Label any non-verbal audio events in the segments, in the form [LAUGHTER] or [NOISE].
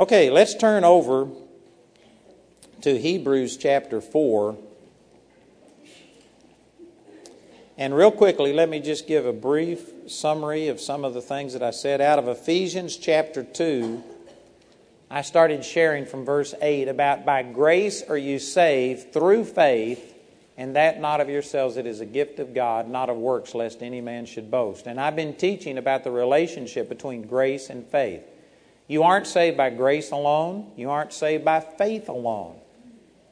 Okay, let's turn over to Hebrews chapter 4. And real quickly, let me just give a brief summary of some of the things that I said. Out of Ephesians chapter 2, I started sharing from verse 8 about by grace are you saved through faith, and that not of yourselves, it is a gift of God, not of works, lest any man should boast. And I've been teaching about the relationship between grace and faith. You aren't saved by grace alone, you aren't saved by faith alone.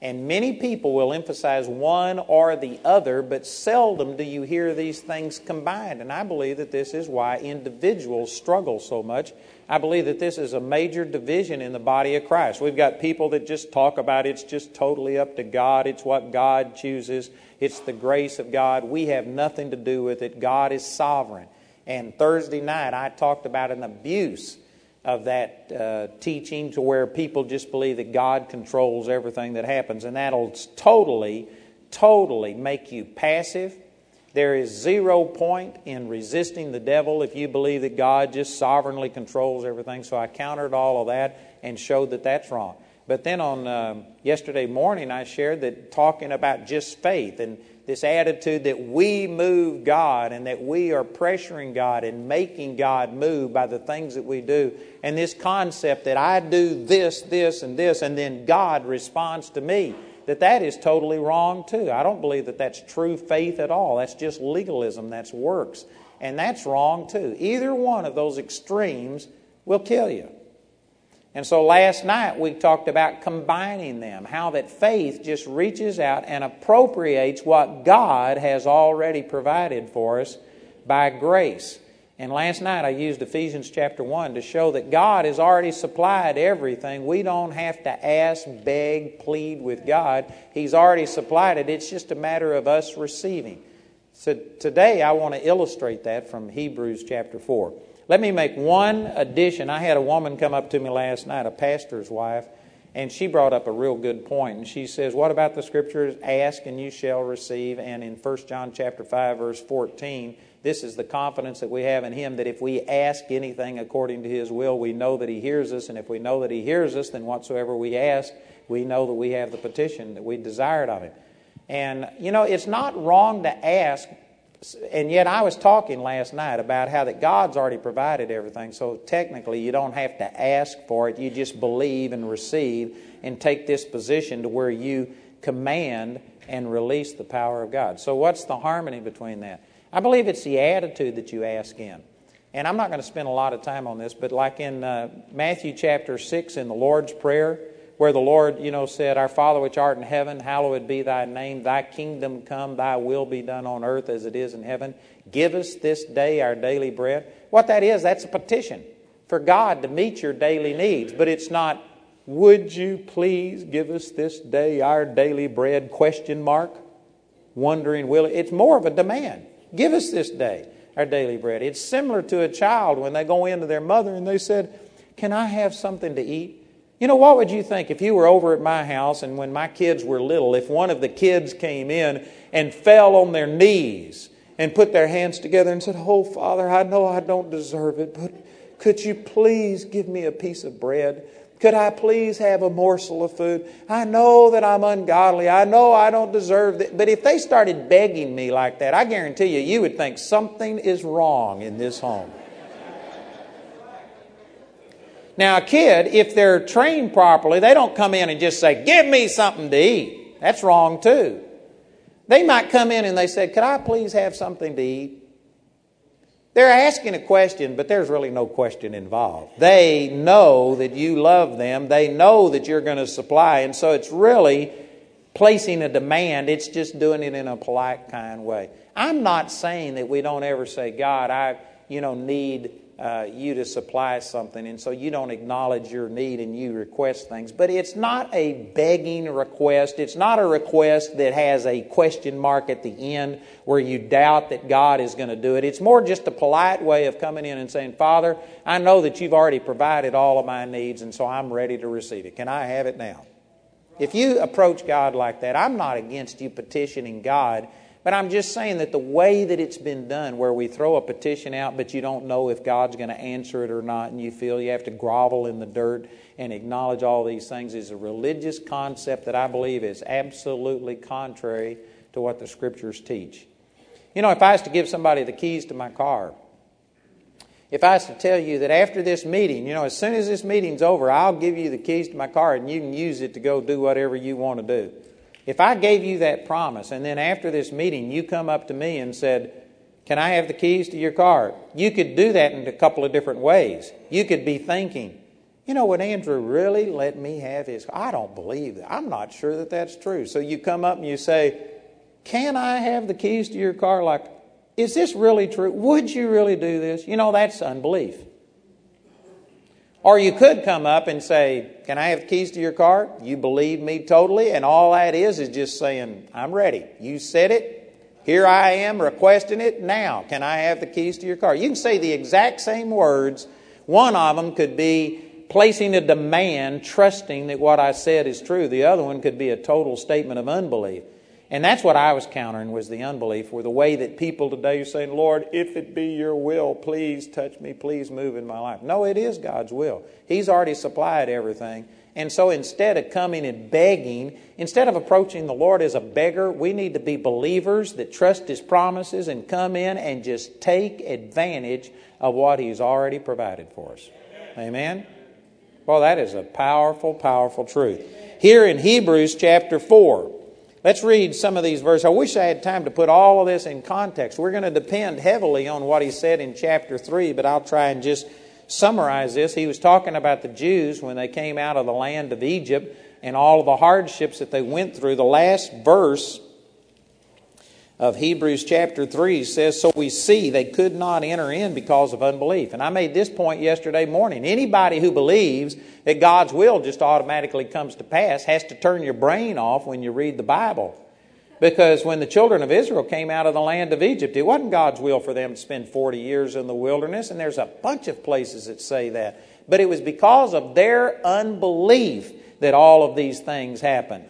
And many people will emphasize one or the other, but seldom do you hear these things combined. And I believe that this is why individuals struggle so much. I believe that this is a major division in the body of Christ. We've got people that just talk about it's just totally up to God, it's what God chooses, it's the grace of God. We have nothing to do with it. God is sovereign. And Thursday night, I talked about an abuse of that uh, teaching to where people just believe that God controls everything that happens. And that'll totally, totally make you passive. There is zero point in resisting the devil if you believe that God just sovereignly controls everything. So I countered all of that and showed that that's wrong. But then on um, yesterday morning, I shared that talking about just faith and this attitude that we move God and that we are pressuring God and making God move by the things that we do. And this concept that I do this, this, and this, and then God responds to me, that that is totally wrong too. I don't believe that that's true faith at all. That's just legalism, that's works. And that's wrong too. Either one of those extremes will kill you. And so last night we talked about combining them, how that faith just reaches out and appropriates what God has already provided for us by grace. And last night I used Ephesians chapter 1 to show that God has already supplied everything. We don't have to ask, beg, plead with God. He's already supplied it. It's just a matter of us receiving. So today I want to illustrate that from Hebrews chapter 4. Let me make one addition. I had a woman come up to me last night, a pastor's wife, and she brought up a real good point. And she says, What about the scriptures? Ask and you shall receive. And in 1 John chapter 5, verse 14, this is the confidence that we have in him that if we ask anything according to his will, we know that he hears us. And if we know that he hears us, then whatsoever we ask, we know that we have the petition that we desired of him. And, you know, it's not wrong to ask and yet I was talking last night about how that God's already provided everything. So technically, you don't have to ask for it. You just believe and receive and take this position to where you command and release the power of God. So what's the harmony between that? I believe it's the attitude that you ask in. And I'm not going to spend a lot of time on this, but like in uh, Matthew chapter 6 in the Lord's Prayer, where the Lord, you know, said, Our Father which art in heaven, hallowed be thy name, thy kingdom come, thy will be done on earth as it is in heaven. Give us this day our daily bread. What that is, that's a petition for God to meet your daily needs. But it's not, would you please give us this day our daily bread? Question mark. Wondering, will it? It's more of a demand. Give us this day our daily bread. It's similar to a child when they go into their mother and they said, Can I have something to eat? You know, what would you think if you were over at my house and when my kids were little, if one of the kids came in and fell on their knees and put their hands together and said, Oh, Father, I know I don't deserve it, but could you please give me a piece of bread? Could I please have a morsel of food? I know that I'm ungodly. I know I don't deserve it. But if they started begging me like that, I guarantee you, you would think something is wrong in this home. Now, a kid, if they're trained properly, they don't come in and just say, Give me something to eat. That's wrong, too. They might come in and they say, Could I please have something to eat? They're asking a question, but there's really no question involved. They know that you love them, they know that you're going to supply, and so it's really placing a demand, it's just doing it in a polite, kind way. I'm not saying that we don't ever say, God, I you know, need uh, you to supply something, and so you don't acknowledge your need and you request things. But it's not a begging request. It's not a request that has a question mark at the end where you doubt that God is going to do it. It's more just a polite way of coming in and saying, Father, I know that you've already provided all of my needs, and so I'm ready to receive it. Can I have it now? If you approach God like that, I'm not against you petitioning God But I'm just saying that the way that it's been done, where we throw a petition out, but you don't know if God's going to answer it or not, and you feel you have to grovel in the dirt and acknowledge all these things, is a religious concept that I believe is absolutely contrary to what the Scriptures teach. You know, if I was to give somebody the keys to my car, if I was to tell you that after this meeting, you know, as soon as this meeting's over, I'll give you the keys to my car and you can use it to go do whatever you want to do. If I gave you that promise and then after this meeting you come up to me and said, Can I have the keys to your car? You could do that in a couple of different ways. You could be thinking, you know, what, Andrew really let me have his? I don't believe that. I'm not sure that that's true. So you come up and you say, Can I have the keys to your car? Like, is this really true? Would you really do this? You know, that's unbelief. Or you could come up and say, Can I have the keys to your car? You believe me totally, and all that is is just saying, I'm ready. You said it. Here I am requesting it now. Can I have the keys to your car? You can say the exact same words. One of them could be placing a demand, trusting that what I said is true. The other one could be a total statement of unbelief. And that's what I was countering was the unbelief, or the way that people today are saying, Lord, if it be your will, please touch me, please move in my life. No, it is God's will. He's already supplied everything. And so instead of coming and begging, instead of approaching the Lord as a beggar, we need to be believers that trust His promises and come in and just take advantage of what He's already provided for us. Amen? Well, that is a powerful, powerful truth. Here in Hebrews chapter 4, Let's read some of these verses. I wish I had time to put all of this in context. We're going to depend heavily on what he said in chapter 3, but I'll try and just summarize this. He was talking about the Jews when they came out of the land of Egypt and all of the hardships that they went through. The last verse of Hebrews chapter 3 says, So we see they could not enter in because of unbelief. And I made this point yesterday morning. Anybody who believes that God's will just automatically comes to pass has to turn your brain off when you read the Bible. Because when the children of Israel came out of the land of Egypt, it wasn't God's will for them to spend 40 years in the wilderness, and there's a bunch of places that say that. But it was because of their unbelief that all of these things happened.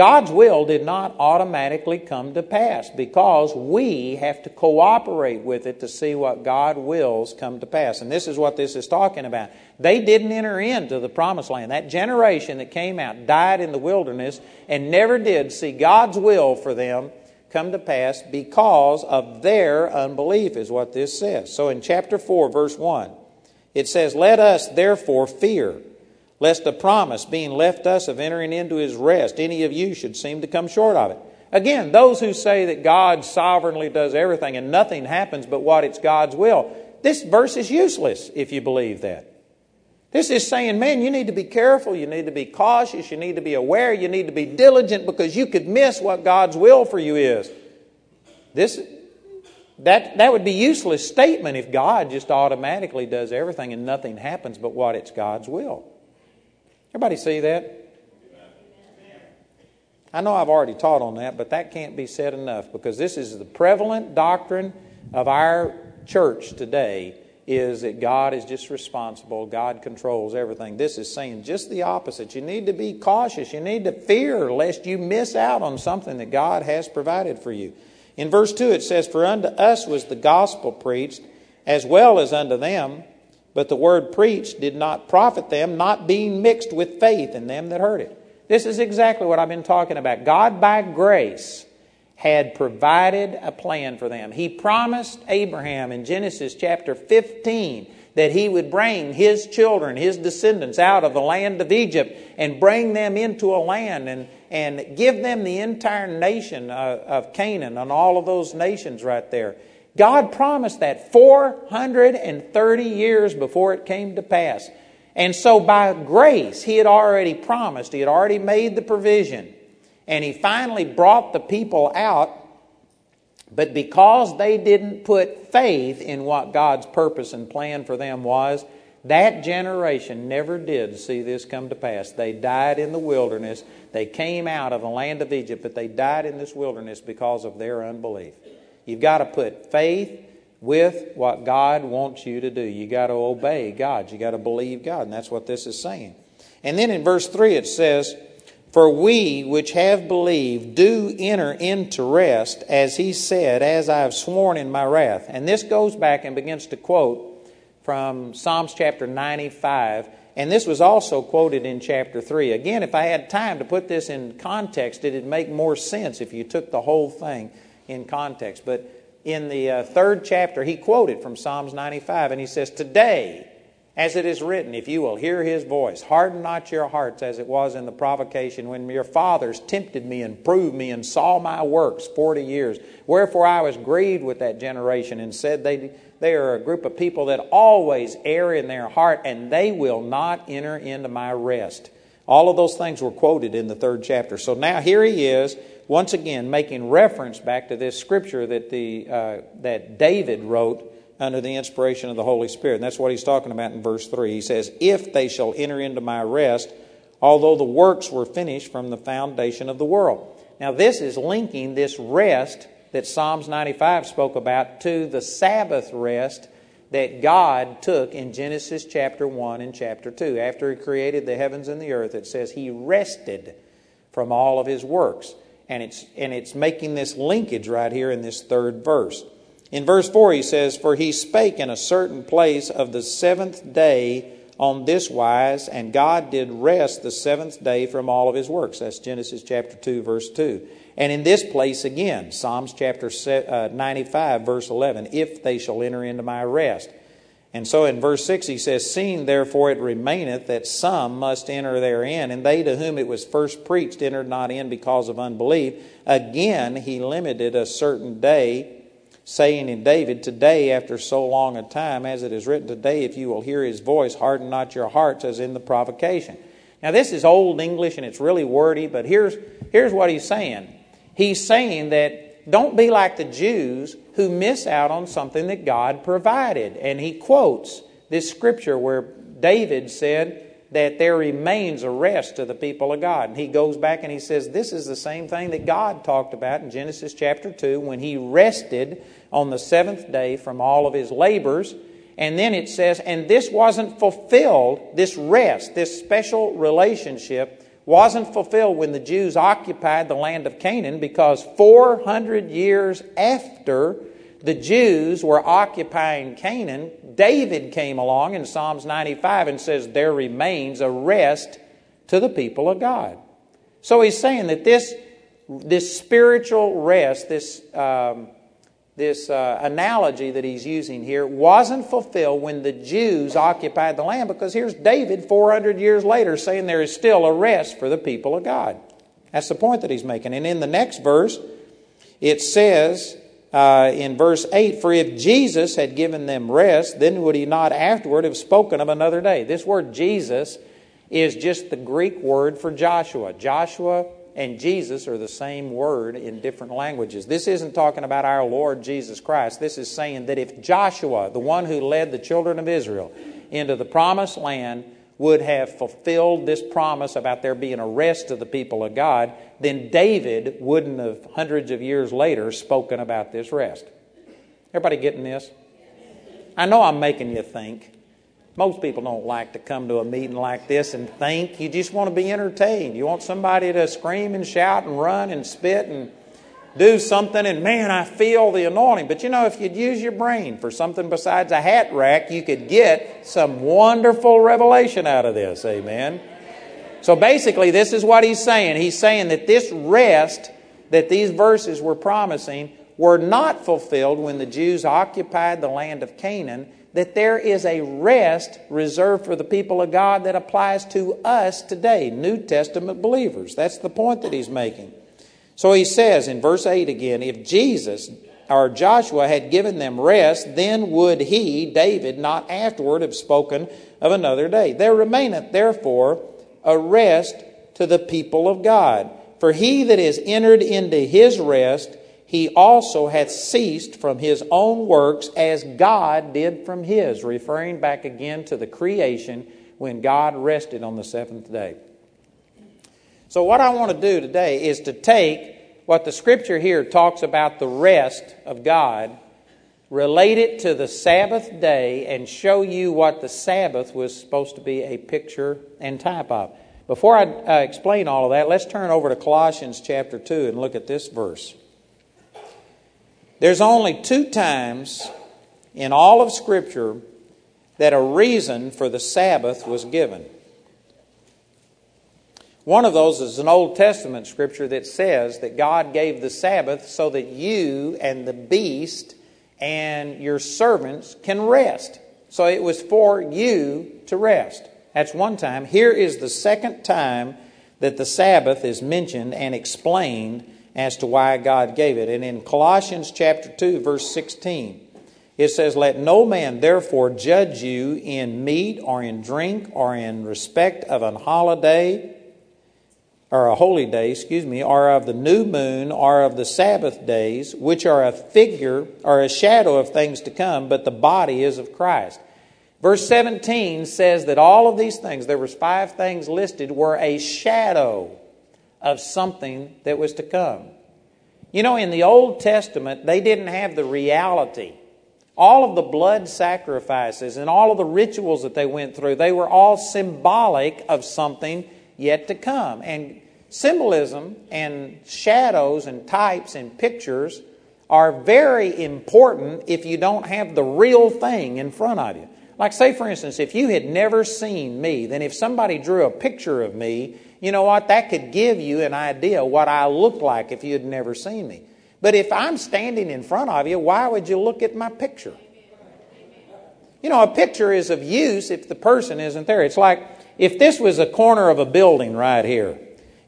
God's will did not automatically come to pass because we have to cooperate with it to see what God wills come to pass. And this is what this is talking about. They didn't enter into the promised land. That generation that came out died in the wilderness and never did see God's will for them come to pass because of their unbelief, is what this says. So in chapter 4, verse 1, it says, Let us therefore fear lest the promise being left us of entering into his rest, any of you should seem to come short of it. Again, those who say that God sovereignly does everything and nothing happens but what it's God's will, this verse is useless if you believe that. This is saying, man, you need to be careful, you need to be cautious, you need to be aware, you need to be diligent because you could miss what God's will for you is. This that, that would be useless statement if God just automatically does everything and nothing happens but what it's God's will. Everybody see that? I know I've already taught on that, but that can't be said enough because this is the prevalent doctrine of our church today is that God is just responsible, God controls everything. This is saying just the opposite. You need to be cautious, you need to fear lest you miss out on something that God has provided for you. In verse 2 it says, For unto us was the gospel preached, as well as unto them. But the word preached did not profit them, not being mixed with faith in them that heard it. This is exactly what I've been talking about. God, by grace, had provided a plan for them. He promised Abraham in Genesis chapter 15 that he would bring his children, his descendants, out of the land of Egypt and bring them into a land and, and give them the entire nation of, of Canaan and all of those nations right there. God promised that 430 years before it came to pass. And so, by grace, He had already promised, He had already made the provision, and He finally brought the people out. But because they didn't put faith in what God's purpose and plan for them was, that generation never did see this come to pass. They died in the wilderness. They came out of the land of Egypt, but they died in this wilderness because of their unbelief. You've got to put faith with what God wants you to do. You've got to obey God. You've got to believe God, and that's what this is saying. And then in verse 3 it says, For we which have believed do enter into rest, as he said, As I have sworn in my wrath. And this goes back and begins to quote from Psalms chapter 95. And this was also quoted in chapter 3. Again, if I had time to put this in context, it'd make more sense if you took the whole thing in context. But in the uh, third chapter, he quoted from Psalms 95, and he says, Today, as it is written, if you will hear his voice, harden not your hearts as it was in the provocation when your fathers tempted me and proved me and saw my works forty years. Wherefore I was grieved with that generation and said, They, they are a group of people that always err in their heart, and they will not enter into my rest. All of those things were quoted in the third chapter. So now here he is, once again, making reference back to this scripture that, the, uh, that David wrote under the inspiration of the Holy Spirit. And that's what he's talking about in verse 3. He says, If they shall enter into my rest, although the works were finished from the foundation of the world. Now, this is linking this rest that Psalms 95 spoke about to the Sabbath rest that God took in Genesis chapter 1 and chapter 2. After He created the heavens and the earth, it says He rested from all of His works. And it's, and it's making this linkage right here in this third verse. In verse 4, he says, For he spake in a certain place of the seventh day on this wise, and God did rest the seventh day from all of his works. That's Genesis chapter 2, verse 2. And in this place again, Psalms chapter uh, 95, verse 11, If they shall enter into my rest. And so in verse 6 he says, Seeing therefore it remaineth that some must enter therein, and they to whom it was first preached entered not in because of unbelief. Again he limited a certain day saying in David, Today, after so long a time, as it is written, Today, if you will hear his voice, harden not your hearts as in the provocation. Now, this is Old English and it's really wordy, but here's, here's what he's saying. He's saying that don't be like the Jews who miss out on something that God provided. And he quotes this scripture where David said, that there remains a rest to the people of God. And he goes back and he says, This is the same thing that God talked about in Genesis chapter 2 when he rested on the seventh day from all of his labors. And then it says, And this wasn't fulfilled, this rest, this special relationship wasn't fulfilled when the Jews occupied the land of Canaan because 400 years after the Jews were occupying Canaan, David came along in Psalms 95 and says, There remains a rest to the people of God. So he's saying that this, this spiritual rest, this, um, this uh, analogy that he's using here, wasn't fulfilled when the Jews occupied the land because here's David 400 years later saying there is still a rest for the people of God. That's the point that he's making. And in the next verse, it says, uh, in verse 8 For if Jesus had given them rest, then would he not afterward have spoken of another day? This word Jesus is just the Greek word for Joshua. Joshua and Jesus are the same word in different languages. This isn't talking about our Lord Jesus Christ. This is saying that if Joshua, the one who led the children of Israel into the promised land, would have fulfilled this promise about there being a rest of the people of God, then David wouldn't have, hundreds of years later, spoken about this rest. Everybody getting this? I know I'm making you think. Most people don't like to come to a meeting like this and think. You just want to be entertained. You want somebody to scream and shout and run and spit and do something, and man, I feel the anointing. But you know, if you'd use your brain for something besides a hat rack, you could get some wonderful revelation out of this. Amen. So basically, this is what he's saying. He's saying that this rest that these verses were promising were not fulfilled when the Jews occupied the land of Canaan, that there is a rest reserved for the people of God that applies to us today, New Testament believers. That's the point that he's making. So he says in verse 8 again if Jesus or Joshua had given them rest, then would he, David, not afterward have spoken of another day. There remaineth therefore a rest to the people of God. For he that is entered into his rest, he also hath ceased from his own works as God did from his, referring back again to the creation when God rested on the seventh day. So, what I want to do today is to take what the scripture here talks about the rest of God, relate it to the Sabbath day, and show you what the Sabbath was supposed to be a picture and type of. Before I uh, explain all of that, let's turn over to Colossians chapter 2 and look at this verse. There's only two times in all of Scripture that a reason for the Sabbath was given. One of those is an Old Testament scripture that says that God gave the Sabbath so that you and the beast and your servants can rest. So it was for you to rest. That's one time. Here is the second time that the Sabbath is mentioned and explained as to why God gave it. And in Colossians chapter 2 verse 16, it says, Let no man therefore judge you in meat or in drink or in respect of an holiday or a holy day, excuse me, or of the new moon or of the Sabbath days, which are a figure or a shadow of things to come, but the body is of Christ. Verse 17 says that all of these things, there was five things listed, were a shadow of something that was to come. You know, in the Old Testament, they didn't have the reality. All of the blood sacrifices and all of the rituals that they went through, they were all symbolic of something yet to come. And symbolism and shadows and types and pictures are very important if you don't have the real thing in front of you. Like, say, for instance, if you had never seen me, then if somebody drew a picture of me, you know what? That could give you an idea what I look like if you had never seen me. But if I'm standing in front of you, why would you look at my picture? You know, a picture is of use if the person isn't there. It's like if this was a corner of a building right here,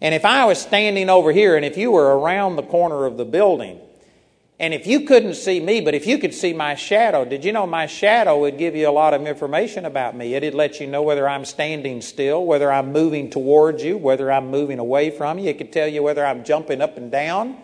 and if I was standing over here, and if you were around the corner of the building, and if you couldn't see me, but if you could see my shadow, did you know my shadow would give you a lot of information about me? It'd let you know whether I'm standing still, whether I'm moving towards you, whether I'm moving away from you. It could tell you whether I'm jumping up and down.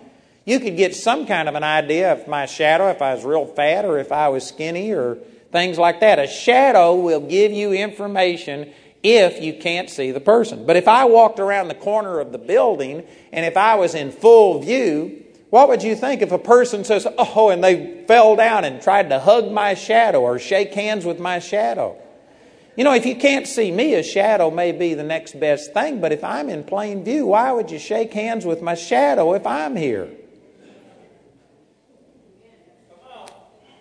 You could get some kind of an idea of my shadow, if I was real fat or if I was skinny or things like that. A shadow will give you information if you can't see the person. But if I walked around the corner of the building and if I was in full view, what would you think if a person says, Oh, and they fell down and tried to hug my shadow or shake hands with my shadow? You know, if you can't see me, a shadow may be the next best thing, but if I'm in plain view, why would you shake hands with my shadow if I'm here?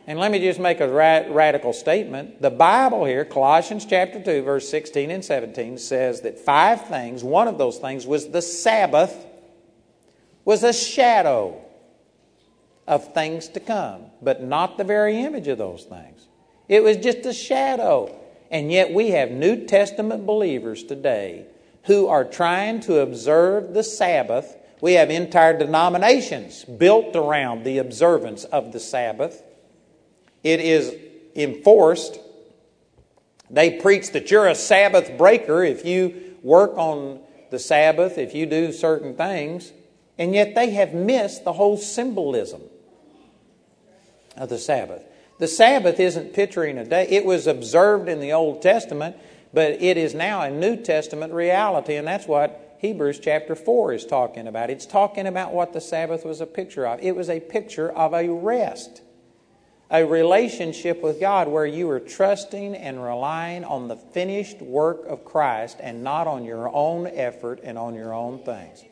And let me just make a radical statement. The Bible here, Colossians chapter 2, verse 16 and 17, says that five things, one of those things was the Sabbath was a shadow of things to come, but not the very image of those things. It was just a shadow. And yet we have New Testament believers today who are trying to observe the Sabbath. We have entire denominations built around the observance of the Sabbath. It is enforced. They preach that you're a Sabbath breaker if you work on the Sabbath, if you do certain things. And yet they have missed the whole symbolism of the Sabbath. The Sabbath isn't picturing a day, it was observed in the Old Testament, but it is now a New Testament reality, and that's what Hebrews chapter 4 is talking about. It's talking about what the Sabbath was a picture of. It was a picture of a rest, a relationship with God where you were trusting and relying on the finished work of Christ and not on your own effort and on your own things.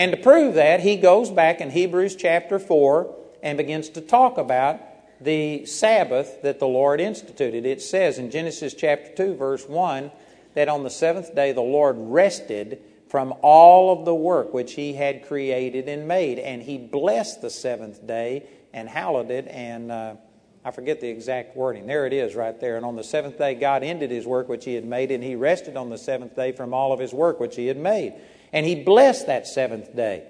And to prove that, he goes back in Hebrews chapter 4 and begins to talk about the Sabbath that the Lord instituted. It says in Genesis chapter 2, verse 1, that on the seventh day the Lord rested from all of the work which he had created and made. And he blessed the seventh day and hallowed it. And uh, I forget the exact wording. There it is right there. And on the seventh day, God ended his work which he had made, and he rested on the seventh day from all of his work which he had made. And he blessed that seventh day.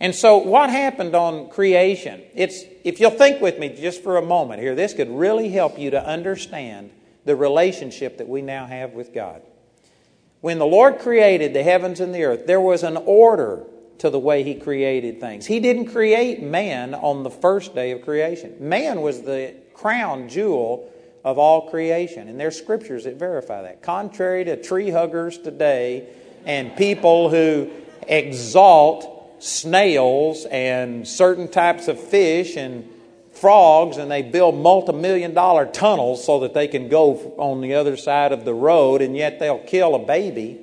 And so, what happened on creation? It's, if you'll think with me just for a moment here, this could really help you to understand the relationship that we now have with God. When the Lord created the heavens and the earth, there was an order to the way He created things. He didn't create man on the first day of creation. Man was the crown jewel of all creation, and there's scriptures that verify that. Contrary to tree huggers today, and people who exalt snails and certain types of fish and frogs and they build multi-million dollar tunnels so that they can go on the other side of the road and yet they'll kill a baby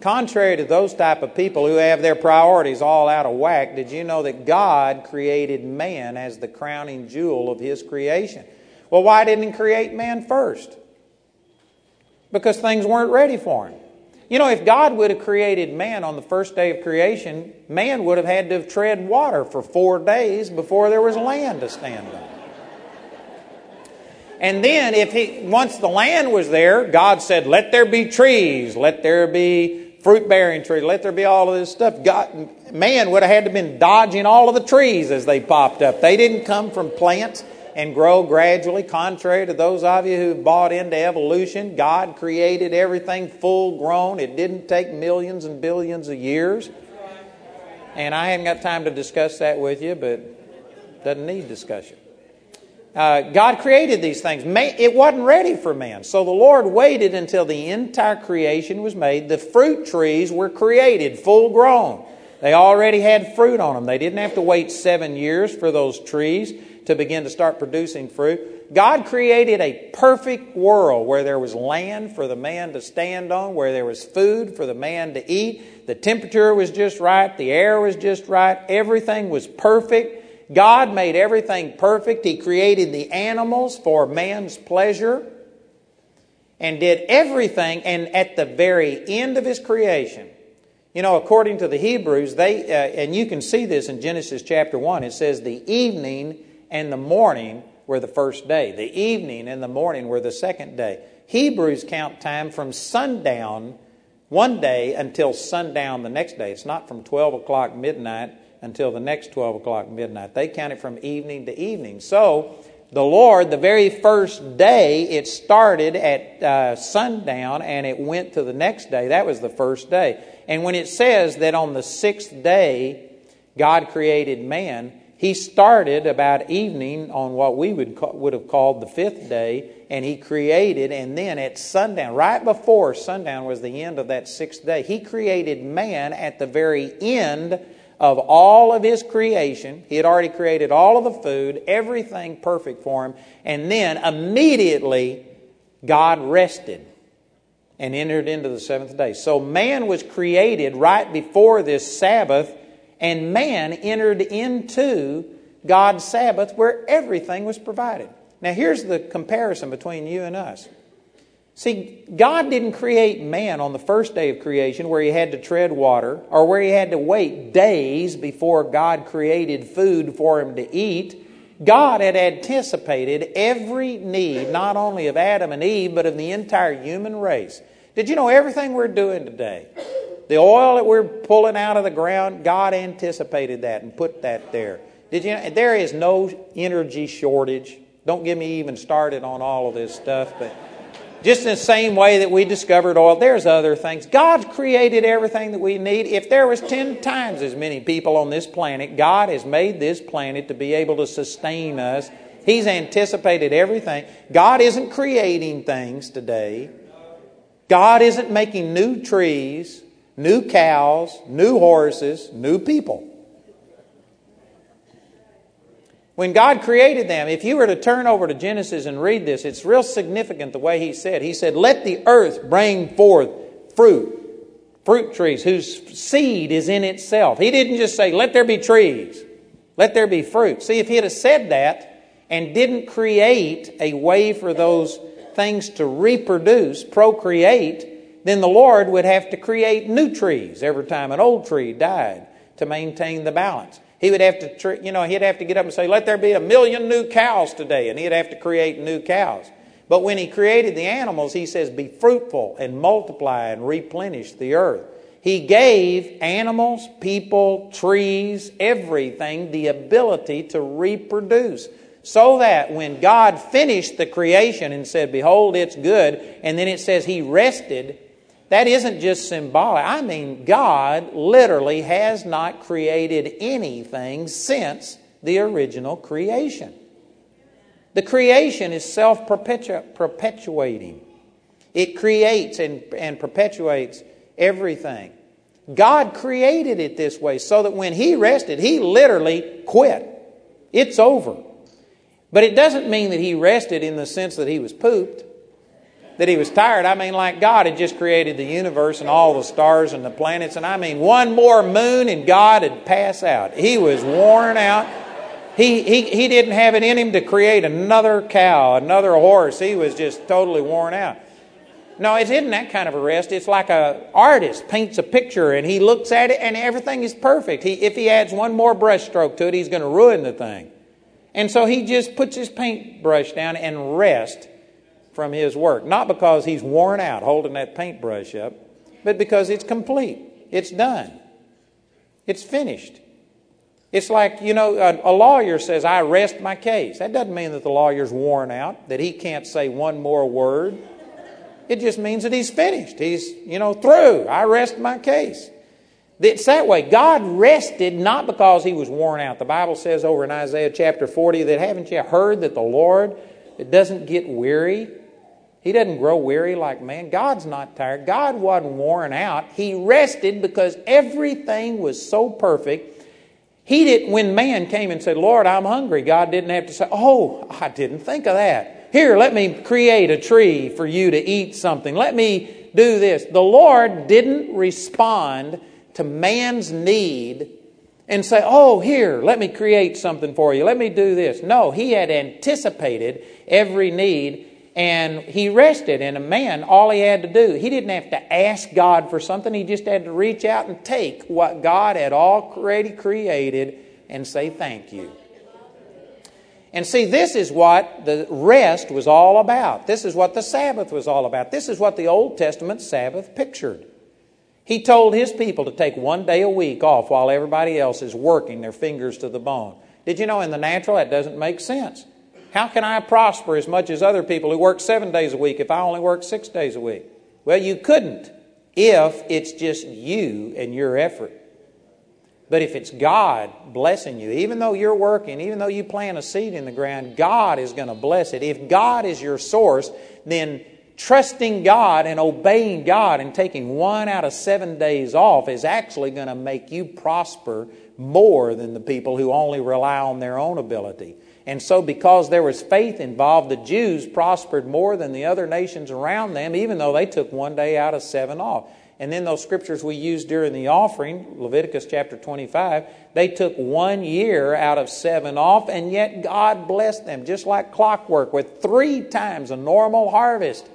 Contrary to those type of people who have their priorities all out of whack, did you know that God created man as the crowning jewel of his creation? Well, why didn't he create man first? Because things weren't ready for him. You know, if God would have created man on the first day of creation, man would have had to have tread water for four days before there was land to stand on. And then, if he once the land was there, God said, "Let there be trees, let there be fruit bearing trees, let there be all of this stuff." God, man would have had to have been dodging all of the trees as they popped up. They didn't come from plants and grow gradually, contrary to those of you who bought into evolution. God created everything full grown. It didn't take millions and billions of years. And I haven't got time to discuss that with you, but doesn't need discussion. Uh, God created these things. It wasn't ready for man. So the Lord waited until the entire creation was made. The fruit trees were created, full grown. They already had fruit on them. They didn't have to wait seven years for those trees to begin to start producing fruit. God created a perfect world where there was land for the man to stand on, where there was food for the man to eat. The temperature was just right, the air was just right, everything was perfect. God made everything perfect. He created the animals for man's pleasure and did everything. And at the very end of his creation, you know, according to the Hebrews, they, uh, and you can see this in Genesis chapter 1, it says, the evening and the morning were the first day. The evening and the morning were the second day. Hebrews count time from sundown one day until sundown the next day. It's not from 12 o'clock midnight until the next 12 o'clock midnight. They count it from evening to evening. So, the Lord, the very first day, it started at uh, sundown and it went to the next day. That was the first day. And when it says that on the sixth day God created man, he started about evening on what we would, call, would have called the fifth day, and he created, and then at sundown, right before sundown was the end of that sixth day, he created man at the very end of all of his creation. He had already created all of the food, everything perfect for him, and then immediately God rested and entered into the seventh day. So man was created right before this Sabbath and man entered into God's Sabbath where everything was provided. Now, here's the comparison between you and us. See, God didn't create man on the first day of creation where he had to tread water or where he had to wait days before God created food for him to eat. God had anticipated every need, not only of Adam and Eve, but of the entire human race. Did you know everything we're doing today? The oil that we're pulling out of the ground, God anticipated that and put that there. Did you know, there is no energy shortage. Don't get me even started on all of this stuff, but just in the same way that we discovered oil, there's other things. God created everything that we need. If there was 10 times as many people on this planet, God has made this planet to be able to sustain us. He's anticipated everything. God isn't creating things today. God isn't making new trees new cows, new horses, new people. When God created them, if you were to turn over to Genesis and read this, it's real significant the way He said. He said, Let the earth bring forth fruit, fruit trees whose seed is in itself. He didn't just say, Let there be trees, let there be fruit. See, if He had said that and didn't create a way for those things to reproduce, procreate, then the Lord would have to create new trees every time an old tree died to maintain the balance. He would have to, you know, he'd have to get up and say, let there be a million new cows today, and he'd have to create new cows. But when he created the animals, he says, be fruitful and multiply and replenish the earth. He gave animals, people, trees, everything the ability to reproduce. So that when God finished the creation and said, Behold, it's good, and then it says he rested, that isn't just symbolic. I mean, God literally has not created anything since the original creation. The creation is self perpetuating, it creates and, and perpetuates everything. God created it this way so that when He rested, He literally quit. It's over. But it doesn't mean that He rested in the sense that He was pooped. That he was tired. I mean, like God had just created the universe and all the stars and the planets, and I mean, one more moon and God had passed out. He was worn out. He, he, he didn't have it in him to create another cow, another horse. He was just totally worn out. No, it isn't that kind of a rest. It's like an artist paints a picture and he looks at it and everything is perfect. He, if he adds one more brushstroke to it, he's going to ruin the thing. And so he just puts his paintbrush down and rests from his work. Not because he's worn out holding that paintbrush up, but because it's complete. It's done. It's finished. It's like, you know, a, a, lawyer says, I rest my case. That doesn't mean that the lawyer's worn out, that he can't say one more word. It just means that he's finished. He's, you know, through. I rest my case. It's that way. God rested not because he was worn out. The Bible says over in Isaiah chapter 40 that haven't you heard that the Lord doesn't get weary he doesn't grow weary like man. God's not tired. God wasn't worn out. He rested because everything was so perfect. He didn't, when man came and said, Lord, I'm hungry, God didn't have to say, Oh, I didn't think of that. Here, let me create a tree for you to eat something. Let me do this. The Lord didn't respond to man's need and say, Oh, here, let me create something for you. Let me do this. No, he had anticipated every need and he rested. And a man, all he had to do, he didn't have to ask God for something. He just had to reach out and take what God had already created and say thank you. And see, this is what the rest was all about. This is what the Sabbath was all about. This is what the Old Testament Sabbath pictured. He told his people to take one day a week off while everybody else is working their fingers to the bone. Did you know in the natural that doesn't make sense? How can I prosper as much as other people who work seven days a week if I only work six days a week? Well, you couldn't if it's just you and your effort. But if it's God blessing you, even though you're working, even though you plant a seed in the ground, God is going to bless it. If God is your source, then trusting God and obeying God and taking one out of seven days off is actually going to make you prosper more than the people who only rely on their own ability. And so, because there was faith involved, the Jews prospered more than the other nations around them, even though they took one day out of seven off. And then those scriptures we used during the offering, Leviticus chapter 25, they took one year out of seven off, and yet God blessed them just like clockwork with three times a normal harvest.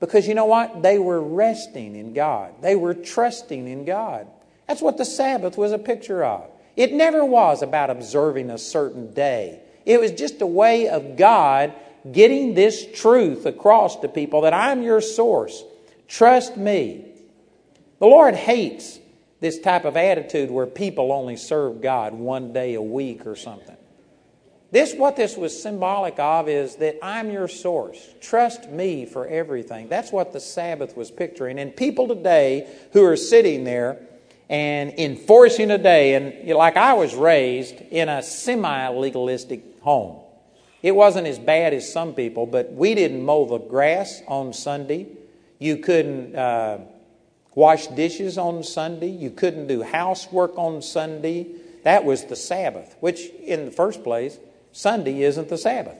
Because you know what? They were resting in God, they were trusting in God. That's what the Sabbath was a picture of. It never was about observing a certain day. It was just a way of God getting this truth across to people that I'm your source. Trust me. The Lord hates this type of attitude where people only serve God one day a week or something. This what this was symbolic of is that I'm your source. Trust me for everything. That's what the Sabbath was picturing. And people today who are sitting there and enforcing a day, and like I was raised in a semi legalistic home. It wasn't as bad as some people, but we didn't mow the grass on Sunday. You couldn't uh, wash dishes on Sunday. You couldn't do housework on Sunday. That was the Sabbath, which, in the first place, Sunday isn't the Sabbath.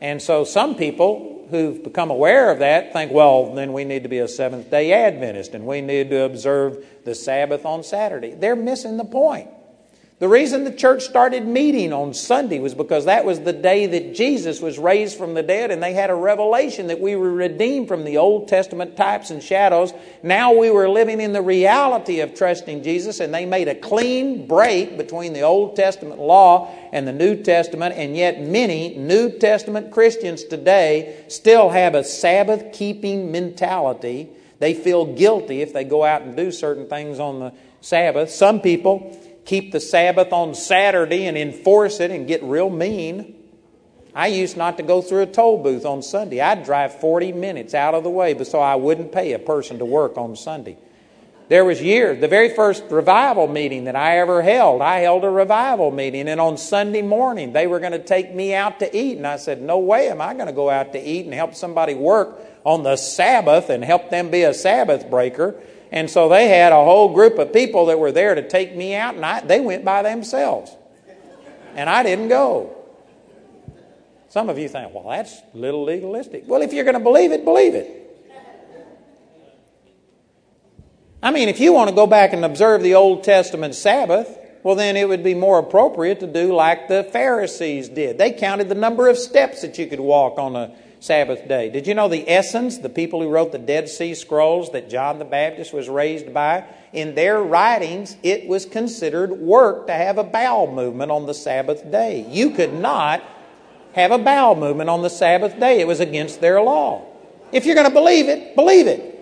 And so some people who've become aware of that think, well, then we need to be a Seventh day Adventist and we need to observe the Sabbath on Saturday. They're missing the point. The reason the church started meeting on Sunday was because that was the day that Jesus was raised from the dead, and they had a revelation that we were redeemed from the Old Testament types and shadows. Now we were living in the reality of trusting Jesus, and they made a clean break between the Old Testament law and the New Testament, and yet many New Testament Christians today still have a Sabbath keeping mentality. They feel guilty if they go out and do certain things on the Sabbath. Some people keep the Sabbath on Saturday and enforce it and get real mean. I used not to go through a toll booth on Sunday. I'd drive 40 minutes out of the way so I wouldn't pay a person to work on Sunday. There was years, the very first revival meeting that I ever held, I held a revival meeting, and on Sunday morning they were going to take me out to eat. And I said, No way am I going to go out to eat and help somebody work on the Sabbath and help them be a Sabbath breaker. And so they had a whole group of people that were there to take me out, and I, they went by themselves. And I didn't go. Some of you think, well, that's a little legalistic. Well, if you're going to believe it, believe it. I mean, if you want to go back and observe the Old Testament Sabbath, well, then it would be more appropriate to do like the Pharisees did. They counted the number of steps that you could walk on a Sabbath day. Did you know the Essenes, the people who wrote the Dead Sea Scrolls that John the Baptist was raised by? In their writings, it was considered work to have a bowel movement on the Sabbath day. You could not have a bowel movement on the Sabbath day, it was against their law. If you're going to believe it, believe it.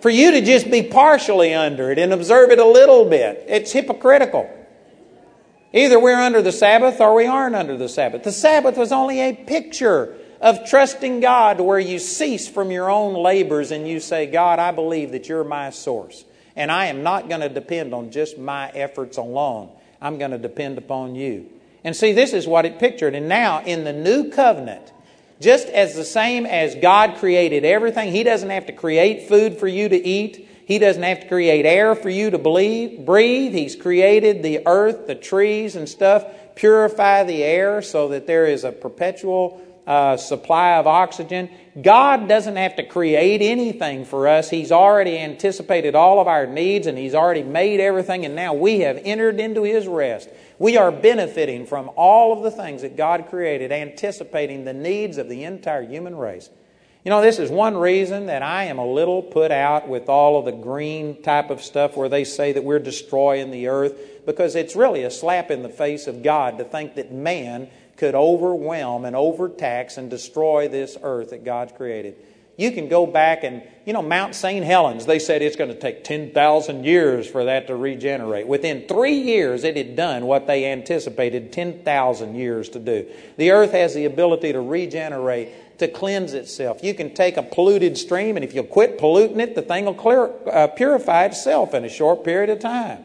For you to just be partially under it and observe it a little bit, it's hypocritical. Either we're under the Sabbath or we aren't under the Sabbath. The Sabbath was only a picture of trusting God where you cease from your own labors and you say, God, I believe that you're my source. And I am not going to depend on just my efforts alone. I'm going to depend upon you. And see, this is what it pictured. And now, in the new covenant, just as the same as God created everything, He doesn't have to create food for you to eat. He doesn't have to create air for you to believe, breathe. He's created the earth, the trees, and stuff, purify the air so that there is a perpetual uh, supply of oxygen. God doesn't have to create anything for us. He's already anticipated all of our needs and He's already made everything, and now we have entered into His rest. We are benefiting from all of the things that God created, anticipating the needs of the entire human race. You know, this is one reason that I am a little put out with all of the green type of stuff where they say that we're destroying the earth, because it's really a slap in the face of God to think that man could overwhelm and overtax and destroy this earth that God's created. You can go back and, you know, Mount St. Helens, they said it's going to take 10,000 years for that to regenerate. Within three years, it had done what they anticipated 10,000 years to do. The earth has the ability to regenerate, to cleanse itself. You can take a polluted stream, and if you'll quit polluting it, the thing will clear, uh, purify itself in a short period of time.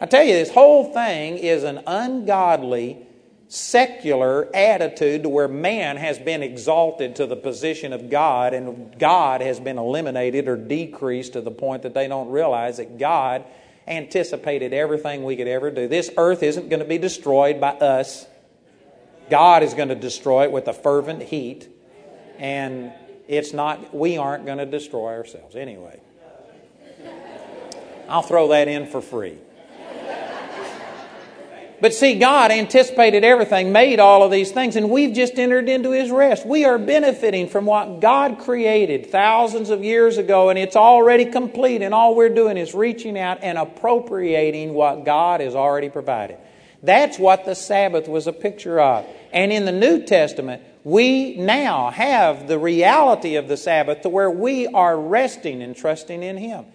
I tell you, this whole thing is an ungodly secular attitude to where man has been exalted to the position of God and God has been eliminated or decreased to the point that they don't realize that God anticipated everything we could ever do. This earth isn't going to be destroyed by us. God is going to destroy it with a fervent heat and it's not we aren't going to destroy ourselves anyway. I'll throw that in for free. But see, God anticipated everything, made all of these things, and we've just entered into His rest. We are benefiting from what God created thousands of years ago, and it's already complete, and all we're doing is reaching out and appropriating what God has already provided. That's what the Sabbath was a picture of. And in the New Testament, we now have the reality of the Sabbath to where we are resting and trusting in Him.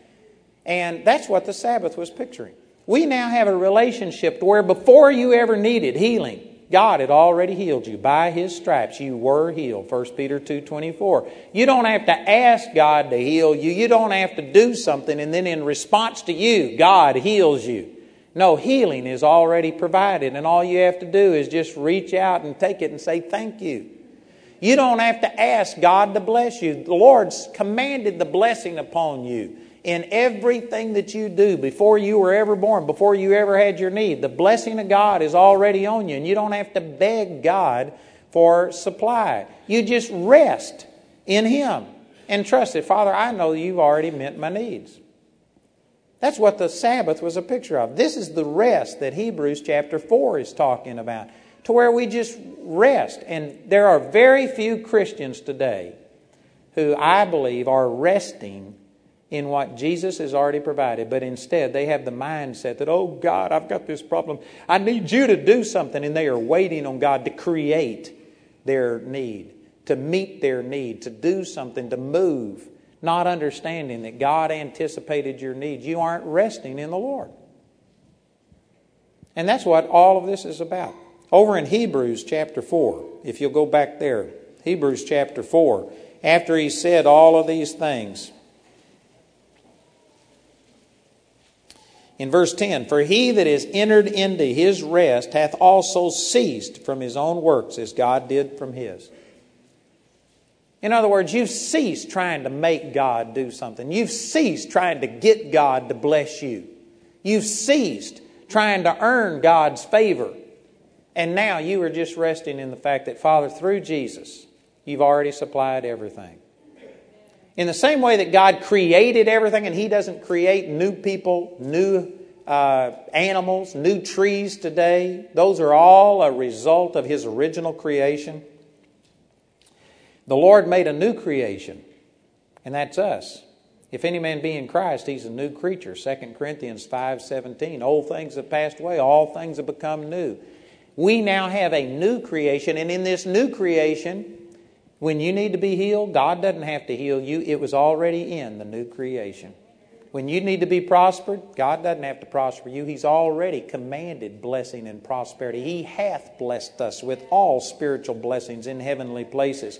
And that's what the Sabbath was picturing. We now have a relationship to where before you ever needed healing, God had already healed you. By his stripes you were healed. 1 Peter 2:24. You don't have to ask God to heal you. You don't have to do something and then in response to you, God heals you. No, healing is already provided and all you have to do is just reach out and take it and say thank you. You don't have to ask God to bless you. The Lord's commanded the blessing upon you in everything that you do before you were ever born, before you ever had your need. The blessing of God is already on you, and you don't have to beg God for supply. You just rest in Him and trust it. Father, I know you've already met my needs. That's what the Sabbath was a picture of. This is the rest that Hebrews chapter 4 is talking about, to where we just rest. And there are very few Christians today who I believe are resting in what Jesus has already provided, but instead they have the mindset that, oh God, I've got this problem. I need you to do something. And they are waiting on God to create their need, to meet their need, to do something, to move, not understanding that God anticipated your needs. You aren't resting in the Lord. And that's what all of this is about. Over in Hebrews chapter 4, if you'll go back there, Hebrews chapter 4, after he said all of these things, In verse 10, for he that is entered into his rest hath also ceased from his own works as God did from his. In other words, you've ceased trying to make God do something. You've ceased trying to get God to bless you. You've ceased trying to earn God's favor And now you are just resting in the fact that, Father, through Jesus, you've already supplied everything. In the same way that God created everything and He doesn't create new people, new uh, animals, new trees today, those are all a result of His original creation. The Lord made a new creation, and that's us. If any man be in Christ, he's a new creature. 2 Corinthians 5:17. Old things have passed away, all things have become new. We now have a new creation, and in this new creation, when you need to be healed, God doesn't have to heal you. It was already in the new creation. When you need to be prospered, God doesn't have to prosper you. He's already commanded blessing and prosperity. He hath blessed us with all spiritual blessings in heavenly places.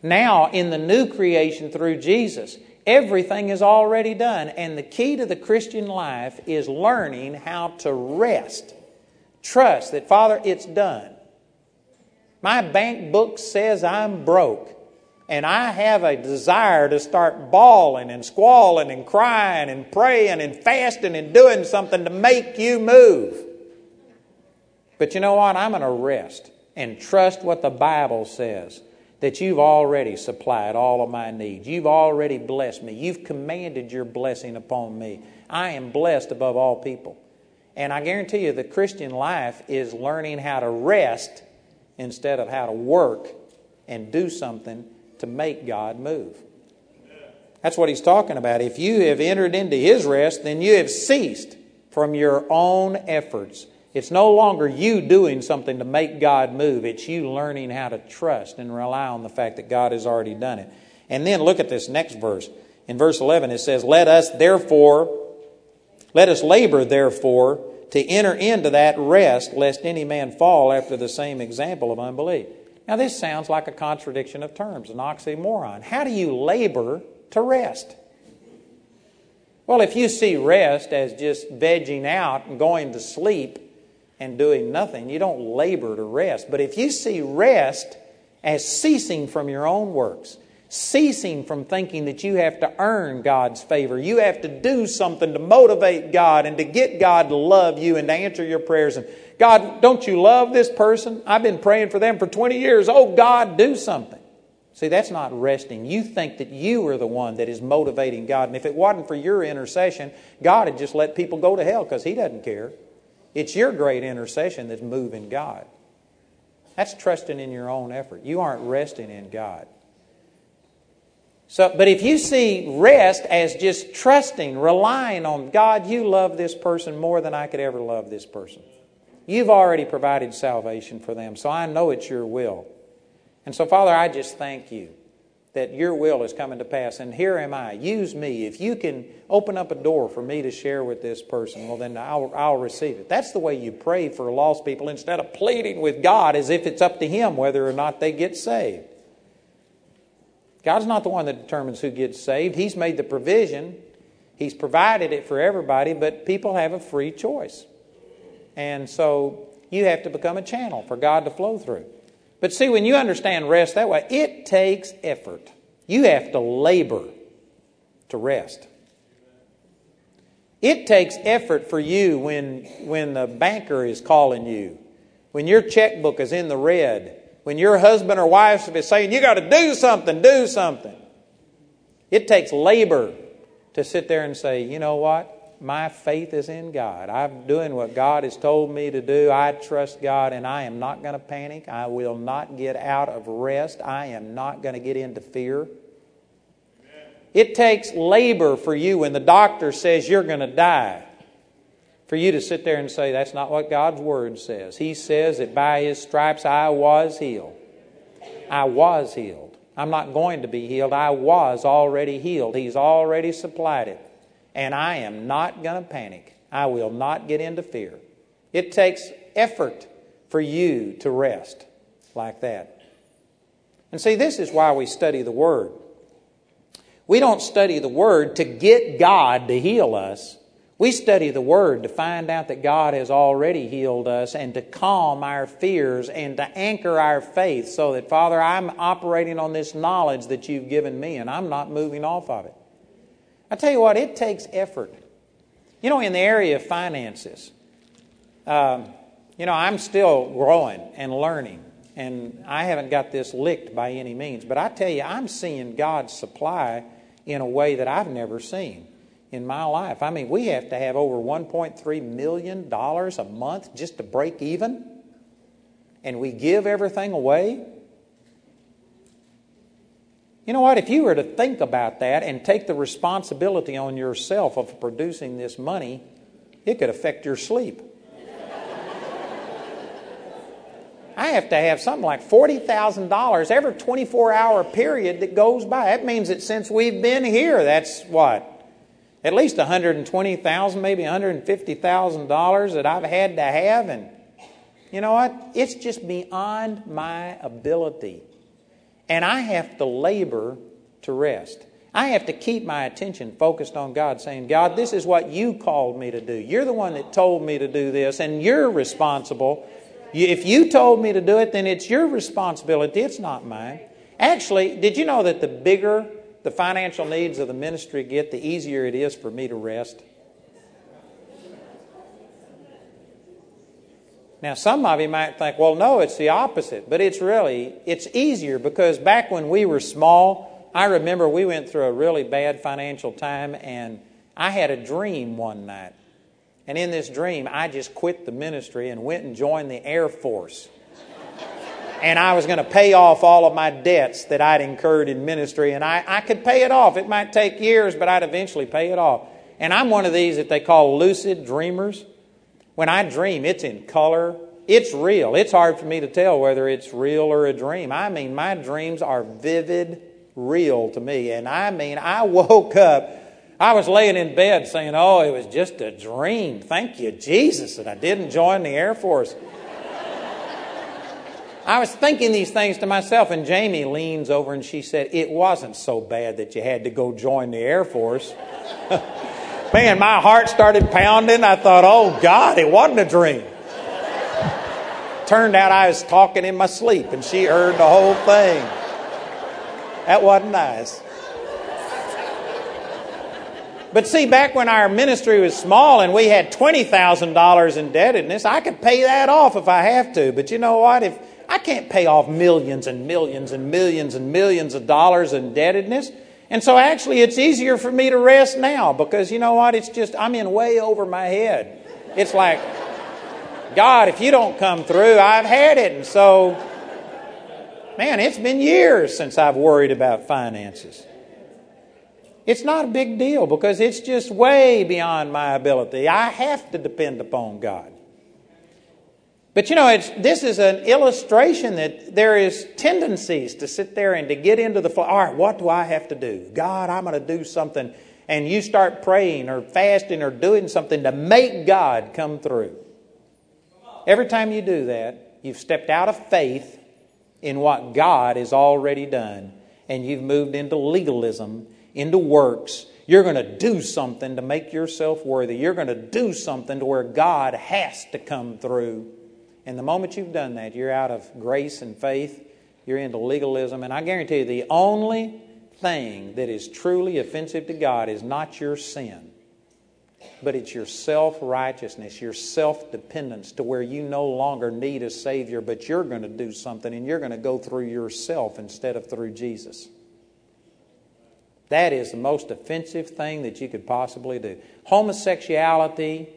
Now, in the new creation through Jesus, everything is already done. And the key to the Christian life is learning how to rest. Trust that, Father, it's done. My bank book says I'm broke, and I have a desire to start bawling and squalling and crying and praying and fasting and doing something to make you move. But you know what? I'm going to rest and trust what the Bible says that you've already supplied all of my needs. You've already blessed me. You've commanded your blessing upon me. I am blessed above all people. And I guarantee you, the Christian life is learning how to rest instead of how to work and do something to make God move. That's what he's talking about. If you have entered into his rest, then you have ceased from your own efforts. It's no longer you doing something to make God move. It's you learning how to trust and rely on the fact that God has already done it. And then look at this next verse. In verse 11, it says, Let us therefore, let us labor therefore to enter into that rest, lest any man fall after the same example of unbelief. Now, this sounds like a contradiction of terms, an oxymoron. How do you labor to rest? Well, if you see rest as just vegging out and going to sleep and doing nothing, you don't labor to rest. But if you see rest as ceasing from your own works, ceasing from thinking that you have to earn God's favor. You have to do something to motivate God and to get God to love you and to answer your prayers. And God, don't you love this person? I've been praying for them for 20 years. Oh, God, do something. See, that's not resting. You think that you are the one that is motivating God. And if it wasn't for your intercession, God had just let people go to hell because He doesn't care. It's your great intercession that's moving God. That's trusting in your own effort. You aren't resting in God. So, but if you see rest as just trusting, relying on God, you love this person more than I could ever love this person. You've already provided salvation for them, so I know it's your will. And so, Father, I just thank you that your will is coming to pass. And here am I. Use me. If you can open up a door for me to share with this person, well, then I'll, I'll receive it. That's the way you pray for lost people instead of pleading with God as if it's up to Him whether or not they get saved. God's not the one that determines who gets saved. He's made the provision, He's provided it for everybody, but people have a free choice. And so you have to become a channel for God to flow through. But see, when you understand rest that way, it takes effort. You have to labor to rest. It takes effort for you when, when the banker is calling you, when your checkbook is in the red, when your husband or wife is saying, You got to do something, do something. It takes labor to sit there and say, You know what? My faith is in God. I'm doing what God has told me to do. I trust God, and I am not going to panic. I will not get out of rest. I am not going to get into fear. It takes labor for you when the doctor says you're going to die for you to sit there and say, that's not what God's Word says. He says that by His stripes I was healed. I was healed. I'm not going to be healed. I was already healed. He's already supplied it. And I am not going to panic. I will not get into fear. It takes effort for you to rest like that. And see, this is why we study the Word. We don't study the Word to get God to heal us. We study the Word to find out that God has already healed us and to calm our fears and to anchor our faith so that, Father, I'm operating on this knowledge that you've given me and I'm not moving off of it. I tell you what, it takes effort. You know, in the area of finances, um, You know, I'm still growing and learning, and I haven't got this licked by any means. But I tell you, I'm seeing God supply in a way that I've never seen in my life. I mean, we have to have over $1.3 million a month just to break even, and we give everything away. You know what? If you were to think about that and take the responsibility on yourself of producing this money, it could affect your sleep. I have to have something like $40,000 every 24 hour period that goes by. That means that since we've been here, that's what? At least 120,000, maybe $150,000 that I've had to have. And you know what? It's just beyond my ability. And I have to labor to rest. I have to keep my attention focused on God, saying, God, this is what you called me to do. You're the one that told me to do this, and you're responsible. If you told me to do it, then it's your responsibility, it's not mine. Actually, did you know that the bigger the financial needs of the ministry get, the easier it is for me to rest? Now, some of you might think, well, no, it's the opposite. But it's really, it's easier because back when we were small, I remember we went through a really bad financial time and I had a dream one night. And in this dream, I just quit the ministry and went and joined the Air Force. And I was going to pay off all of my debts that I'd incurred in ministry. And I, I could pay it off. It might take years, but I'd eventually pay it off. And I'm one of these that they call lucid dreamers. When I dream, it's in color, it's real. It's hard for me to tell whether it's real or a dream. I mean, my dreams are vivid, real to me. And I mean, I [LAUGHS] woke up, I was laying in bed saying, Oh, it was just a dream. Thank you, Jesus, that I didn't join the Air Force. I was thinking these things to myself, and Jamie leans over and she said, It wasn't so bad that you had to go join the Air Force. [LAUGHS] Man, my heart started pounding. I thought, oh God, it wasn't a dream. Turned out I was talking in my sleep and she heard the whole thing. That wasn't nice. But see, back when our ministry was small and we had $20,000 indebtedness, I could pay that off if I have to. But you know what? If I can't pay off millions and millions and millions and millions of dollars in indebtedness, and so actually, it's easier for me to rest now because you know what? It's just, I'm in way over my head. It's like, God, if you don't come through, I've had it. And so, man, it's been years since I've worried about finances. It's not a big deal because it's just way beyond my ability. I have to depend upon God. But you know, this is an illustration that there is tendencies to sit there and to get into the, flow. all right, what do I have to do? God, I'm going to do something. And you start praying or fasting or doing something to make God come through. Every time you do that, you've stepped out of faith in what God has already done, and you've moved into legalism, into works. You're going to do something to make yourself worthy. You're going to do something to where God has to come through. And the moment you've done that, you're out of grace and faith, you're into legalism. And I guarantee you, the only thing that is truly offensive to God is not your sin, but it's your self righteousness, your self dependence to where you no longer need a Savior, but you're going to do something and you're going to go through yourself instead of through Jesus. That is the most offensive thing that you could possibly do. Homosexuality,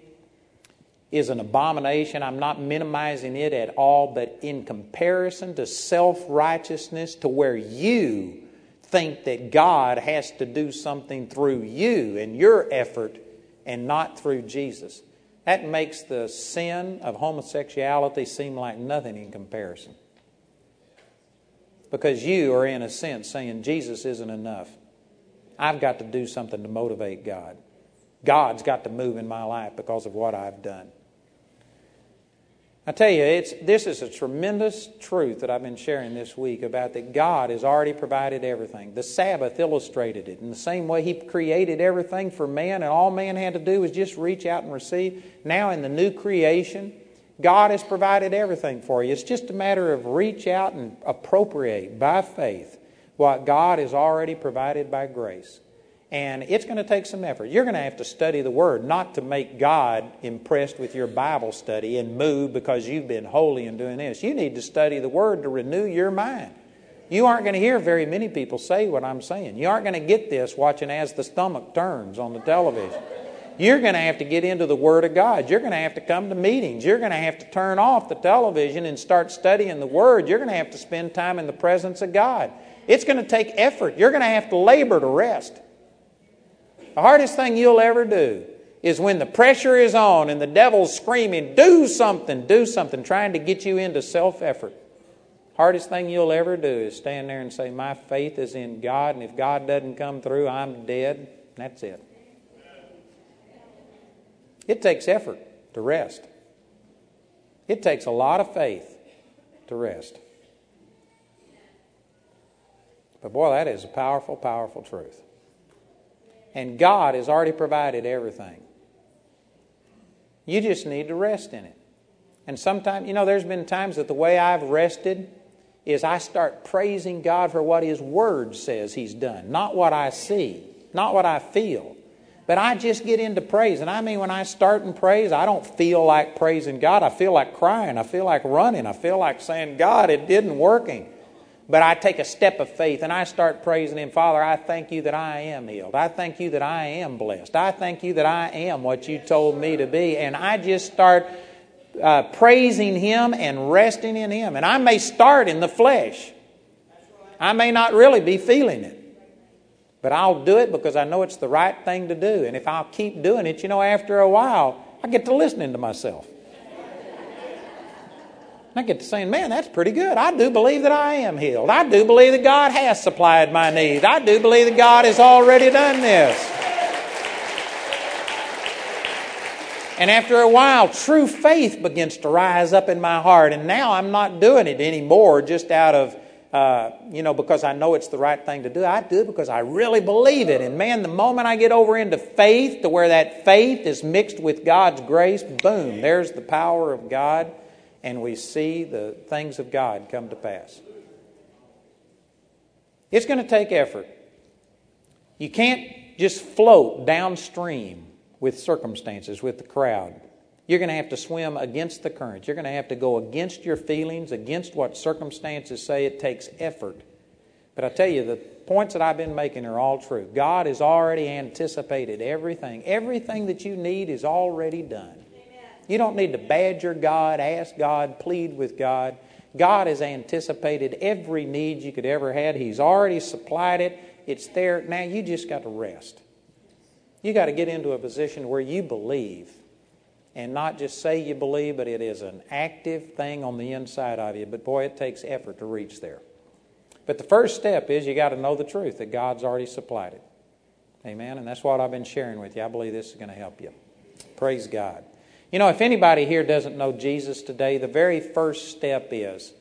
is an abomination. I'm not minimizing it at all, but in comparison to self righteousness, to where you think that God has to do something through you and your effort and not through Jesus, that makes the sin of homosexuality seem like nothing in comparison. Because you are, in a sense, saying Jesus isn't enough. I've got to do something to motivate God. God's got to move in my life because of what I've done. I tell you, it's, this is a tremendous truth that I've been sharing this week about that God has already provided everything. The Sabbath illustrated it. In the same way He created everything for man, and all man had to do was just reach out and receive. Now, in the new creation, God has provided everything for you. It's just a matter of reach out and appropriate by faith what God has already provided by grace. And it's going to take some effort. You're going to have to study the Word, not to make God impressed with your Bible study and move because you've been holy and doing this. You need to study the Word to renew your mind. You aren't going to hear very many people say what I'm saying. You aren't going to get this watching as the stomach turns on the television. You're going to have to get into the Word of God. You're going to have to come to meetings. You're going to have to turn off the television and start studying the Word. You're going to have to spend time in the presence of God. It's going to take effort. You're going to have to labor to rest. The hardest thing you'll ever do is when the pressure is on and the devil's screaming, do something, do something, trying to get you into self effort. Hardest thing you'll ever do is stand there and say, My faith is in God, and if God doesn't come through, I'm dead. That's it. It takes effort to rest. It takes a lot of faith to rest. But boy, that is a powerful, powerful truth. And God has already provided everything. You just need to rest in it. And sometimes, you know, there's been times that the way I've rested is I start praising God for what His Word says He's done, not what I see, not what I feel. But I just get into praise. And I mean, when I start in praise, I don't feel like praising God. I feel like crying. I feel like running. I feel like saying, God, it didn't working. But I take a step of faith and I start praising Him. Father, I thank you that I am healed. I thank you that I am blessed. I thank you that I am what you told me to be. And I just start uh, praising Him and resting in Him. And I may start in the flesh, I may not really be feeling it. But I'll do it because I know it's the right thing to do. And if I'll keep doing it, you know, after a while, I get to listening to myself. I get to saying, man, that's pretty good. I do believe that I am healed. I do believe that God has supplied my need. I do believe that God has already done this. And after a while, true faith begins to rise up in my heart. And now I'm not doing it anymore just out of uh, you know, because I know it's the right thing to do. I do it because I really believe it. And man, the moment I get over into faith to where that faith is mixed with God's grace, boom, there's the power of God, and we see the things of God come to pass. It's going to take effort. You can't just float downstream with circumstances, with the crowd. You're going to have to swim against the current. You're going to have to go against your feelings, against what circumstances say. It takes effort. But I tell you, the points that I've been making are all true. God has already anticipated everything. Everything that you need is already done. You don't need to badger God, ask God, plead with God. God has anticipated every need you could ever had. He's already supplied it. It's there. Now you just got to rest. You got to get into a position where you believe and not just say you believe, but it is an active thing on the inside of you. But boy, it takes effort to reach there. But the first step is you got to know the truth that God's already supplied it. Amen. And that's what I've been sharing with you. I believe this is going to help you. Praise God. You know, if anybody here doesn't know Jesus today, the very first step is